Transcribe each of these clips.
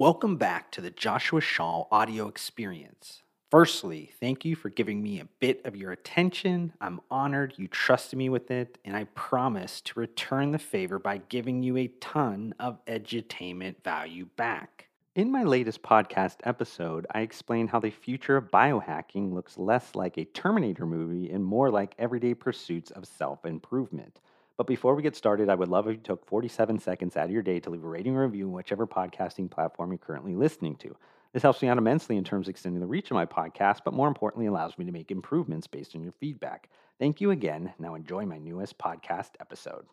Welcome back to the Joshua Shaw audio experience. Firstly, thank you for giving me a bit of your attention. I'm honored you trusted me with it, and I promise to return the favor by giving you a ton of edutainment value back. In my latest podcast episode, I explained how the future of biohacking looks less like a Terminator movie and more like everyday pursuits of self improvement. But before we get started, I would love if you took 47 seconds out of your day to leave a rating or review on whichever podcasting platform you're currently listening to. This helps me out immensely in terms of extending the reach of my podcast, but more importantly, allows me to make improvements based on your feedback. Thank you again. Now enjoy my newest podcast episode.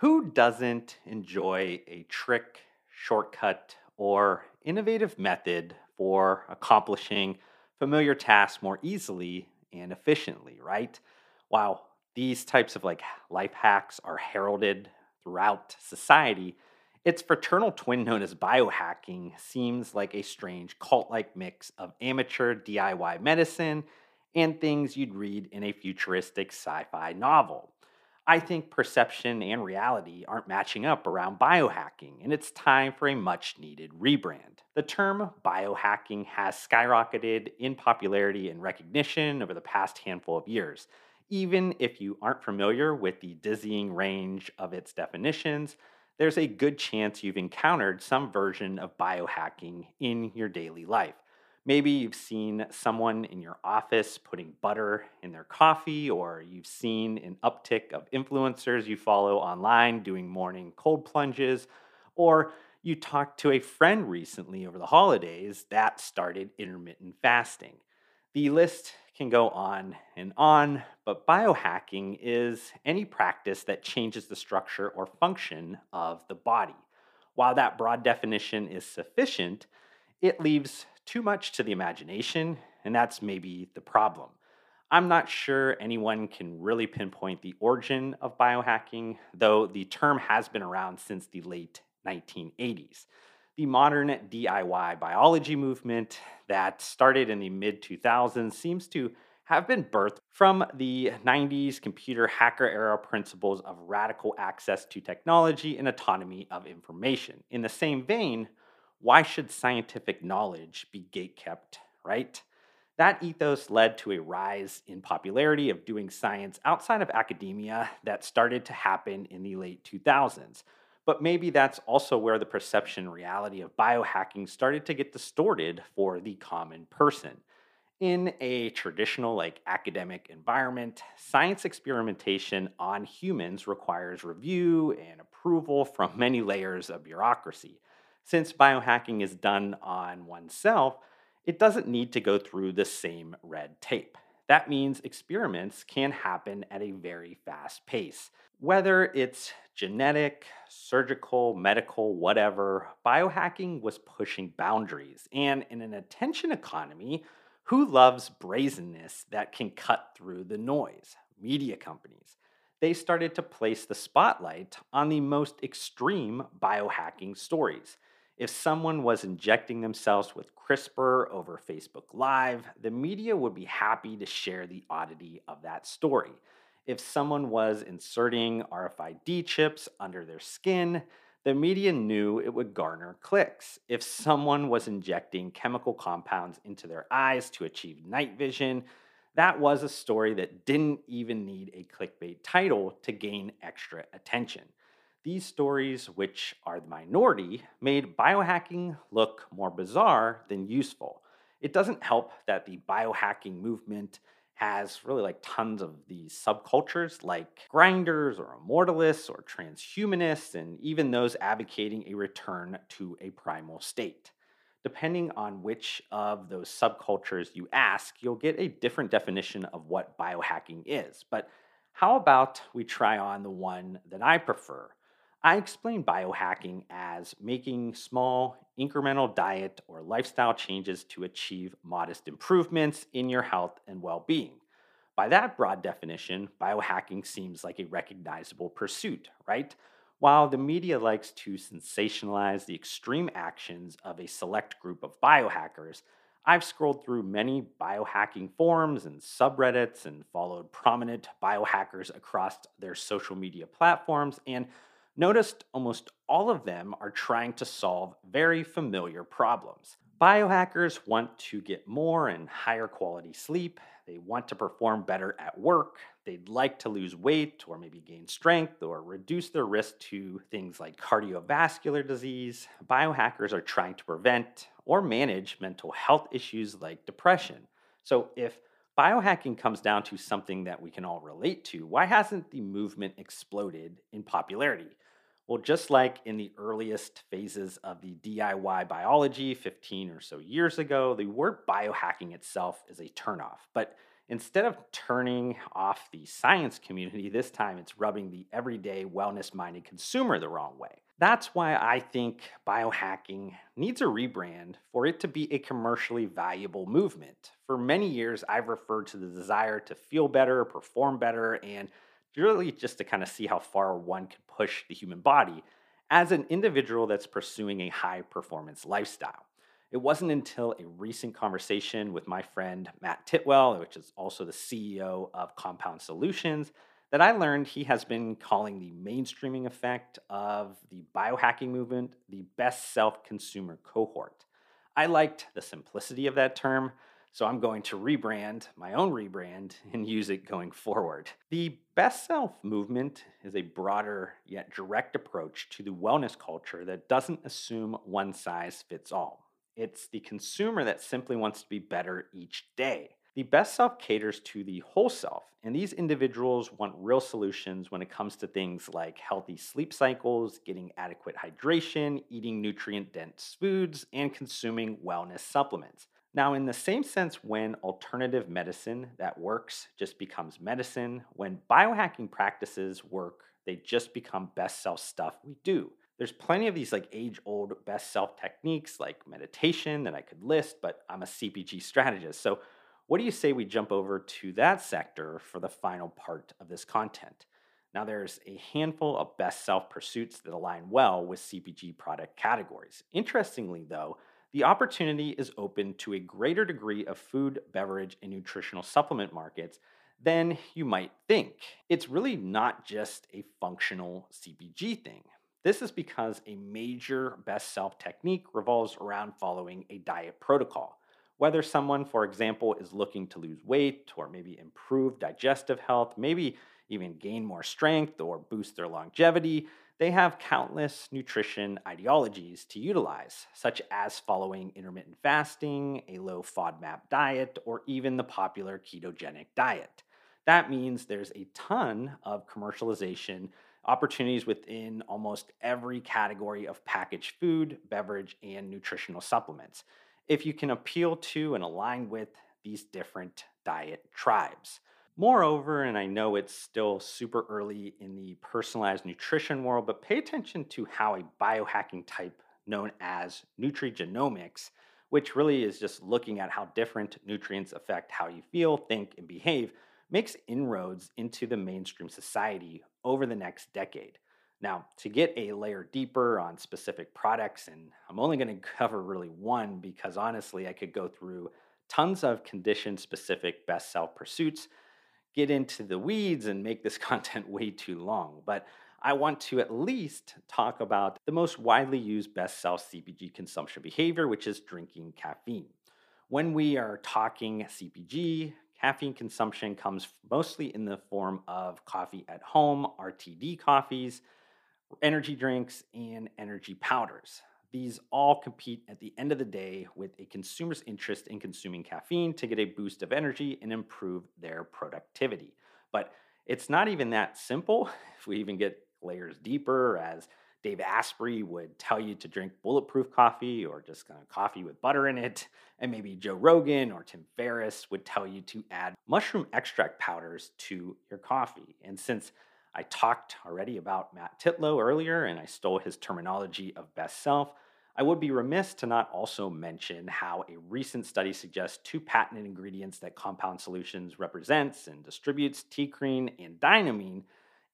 Who doesn't enjoy a trick, shortcut, or innovative method for accomplishing familiar tasks more easily and efficiently, right? While these types of like life hacks are heralded throughout society, its fraternal twin known as biohacking seems like a strange cult like mix of amateur DIY medicine and things you'd read in a futuristic sci fi novel. I think perception and reality aren't matching up around biohacking, and it's time for a much needed rebrand. The term biohacking has skyrocketed in popularity and recognition over the past handful of years even if you aren't familiar with the dizzying range of its definitions, there's a good chance you've encountered some version of biohacking in your daily life. Maybe you've seen someone in your office putting butter in their coffee, or you've seen an uptick of influencers you follow online doing morning cold plunges, or you talked to a friend recently over the holidays that started intermittent fasting. The list can go on and on, but biohacking is any practice that changes the structure or function of the body. While that broad definition is sufficient, it leaves too much to the imagination, and that's maybe the problem. I'm not sure anyone can really pinpoint the origin of biohacking, though the term has been around since the late 1980s the modern DIY biology movement that started in the mid 2000s seems to have been birthed from the 90s computer hacker era principles of radical access to technology and autonomy of information. In the same vein, why should scientific knowledge be gatekept, right? That ethos led to a rise in popularity of doing science outside of academia that started to happen in the late 2000s. But maybe that's also where the perception reality of biohacking started to get distorted for the common person. In a traditional, like academic environment, science experimentation on humans requires review and approval from many layers of bureaucracy. Since biohacking is done on oneself, it doesn't need to go through the same red tape. That means experiments can happen at a very fast pace. Whether it's genetic, surgical, medical, whatever, biohacking was pushing boundaries. And in an attention economy, who loves brazenness that can cut through the noise? Media companies. They started to place the spotlight on the most extreme biohacking stories. If someone was injecting themselves with CRISPR over Facebook Live, the media would be happy to share the oddity of that story if someone was inserting RFID chips under their skin, the media knew it would garner clicks. If someone was injecting chemical compounds into their eyes to achieve night vision, that was a story that didn't even need a clickbait title to gain extra attention. These stories, which are the minority, made biohacking look more bizarre than useful. It doesn't help that the biohacking movement has really like tons of these subcultures like grinders or immortalists or transhumanists, and even those advocating a return to a primal state. Depending on which of those subcultures you ask, you'll get a different definition of what biohacking is. But How about we try on the one that I prefer? I explain biohacking as making small, incremental diet or lifestyle changes to achieve modest improvements in your health and well being. By that broad definition, biohacking seems like a recognizable pursuit, right? While the media likes to sensationalize the extreme actions of a select group of biohackers, I've scrolled through many biohacking forums and subreddits and followed prominent biohackers across their social media platforms and noticed almost all of them are trying to solve very familiar problems. Biohackers want to get more and higher quality sleep. They want to perform better at work. They'd like to lose weight or maybe gain strength or reduce their risk to things like cardiovascular disease. Biohackers are trying to prevent or manage mental health issues like depression. So, if biohacking comes down to something that we can all relate to, why hasn't the movement exploded in popularity? Well, just like in the earliest phases of the DIY biology 15 or so years ago, the word biohacking itself is a turnoff. But instead of turning off the science community, this time it's rubbing the everyday wellness minded consumer the wrong way. That's why I think biohacking needs a rebrand for it to be a commercially valuable movement. For many years, I've referred to the desire to feel better, perform better, and really just to kind of see how far one can push the human body as an individual that's pursuing a high performance lifestyle. It wasn't until a recent conversation with my friend Matt Titlow, which is also the CEO of Compound Solutions, that I learned he has been calling the mainstreaming effect of the biohacking movement the best self consumer cohort. I liked the simplicity of that term, so I'm going to rebrand my own rebrand and use it going forward. The best self movement is a broader yet direct approach to the wellness culture that doesn't assume one size fits all. It's the consumer that simply wants to be better each day. The best self caters to the whole self, and these individuals want real solutions when it comes to things like healthy sleep cycles, getting adequate hydration, eating nutrient dense foods, and consuming wellness supplements. Now, in the same sense, when alternative medicine that works just becomes medicine, when biohacking practices work, they just become best self stuff we do. There's plenty of these like age old best self techniques like meditation that I could list, but I'm a CPG strategist. So, what do you say we jump over to that sector for the final part of this content? Now, there's a handful of best self pursuits that align well with CPG product categories. Interestingly, though, the opportunity is open to a greater degree of food, beverage, and nutritional supplement markets than you might think. It's really not just a functional CPG thing. This is because a major best self technique revolves around following a diet protocol. Whether someone, for example, is looking to lose weight or maybe improve digestive health, maybe even gain more strength or boost their longevity, they have countless nutrition ideologies to utilize, such as following intermittent fasting, a low FODMAP diet, or even the popular ketogenic diet. That means there's a ton of commercialization opportunities within almost every category of packaged food, beverage, and nutritional supplements. If you can appeal to and align with these different diet tribes. Moreover, and I know it's still super early in the personalized nutrition world, but pay attention to how a biohacking type known as nutrigenomics, which really is just looking at how different nutrients affect how you feel, think, and behave, makes inroads into the mainstream society over the next decade. Now, to get a layer deeper on specific products, and I'm only going to cover really one because honestly, I could go through tons of condition specific best self pursuits get into the weeds and make this content way too long, but I want to at least talk about the most widely used best self CPG consumption behavior, which is drinking caffeine. When we are talking CPG, caffeine consumption comes mostly in the form of coffee at home, RTD coffees, energy drinks, and energy powders. These all compete at the end of the day with a consumer's interest in consuming caffeine to get a boost of energy and improve their productivity. But it's not even that simple if we even get layers deeper, as Dave Asprey would tell you to drink bulletproof coffee or just kind of coffee with butter in it. And maybe Joe Rogan or Tim Ferriss would tell you to add mushroom extract powders to your coffee. And since I talked already about Matt Titlow earlier and I stole his terminology of best self, I would be remiss to not also mention how a recent study suggests two patented ingredients that Compound Solutions represents and distributes, TeaCrine and Dynamine,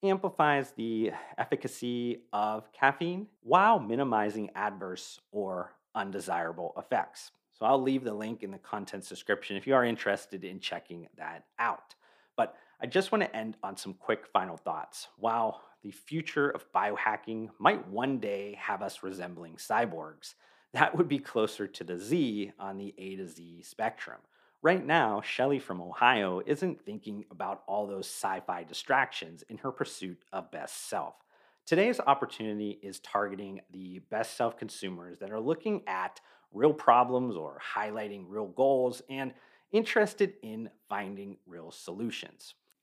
amplifies the efficacy of caffeine while minimizing adverse or undesirable effects. So I'll leave the link in the contents description if you are interested in checking that out. But I just want to end on some quick final thoughts. While the future of biohacking might one day have us resembling cyborgs. That would be closer to the Z on the A to Z spectrum. Right now, Shelly from Ohio isn't thinking about all those sci fi distractions in her pursuit of best self. Today's opportunity is targeting the best self consumers that are looking at real problems or highlighting real goals and interested in finding real solutions.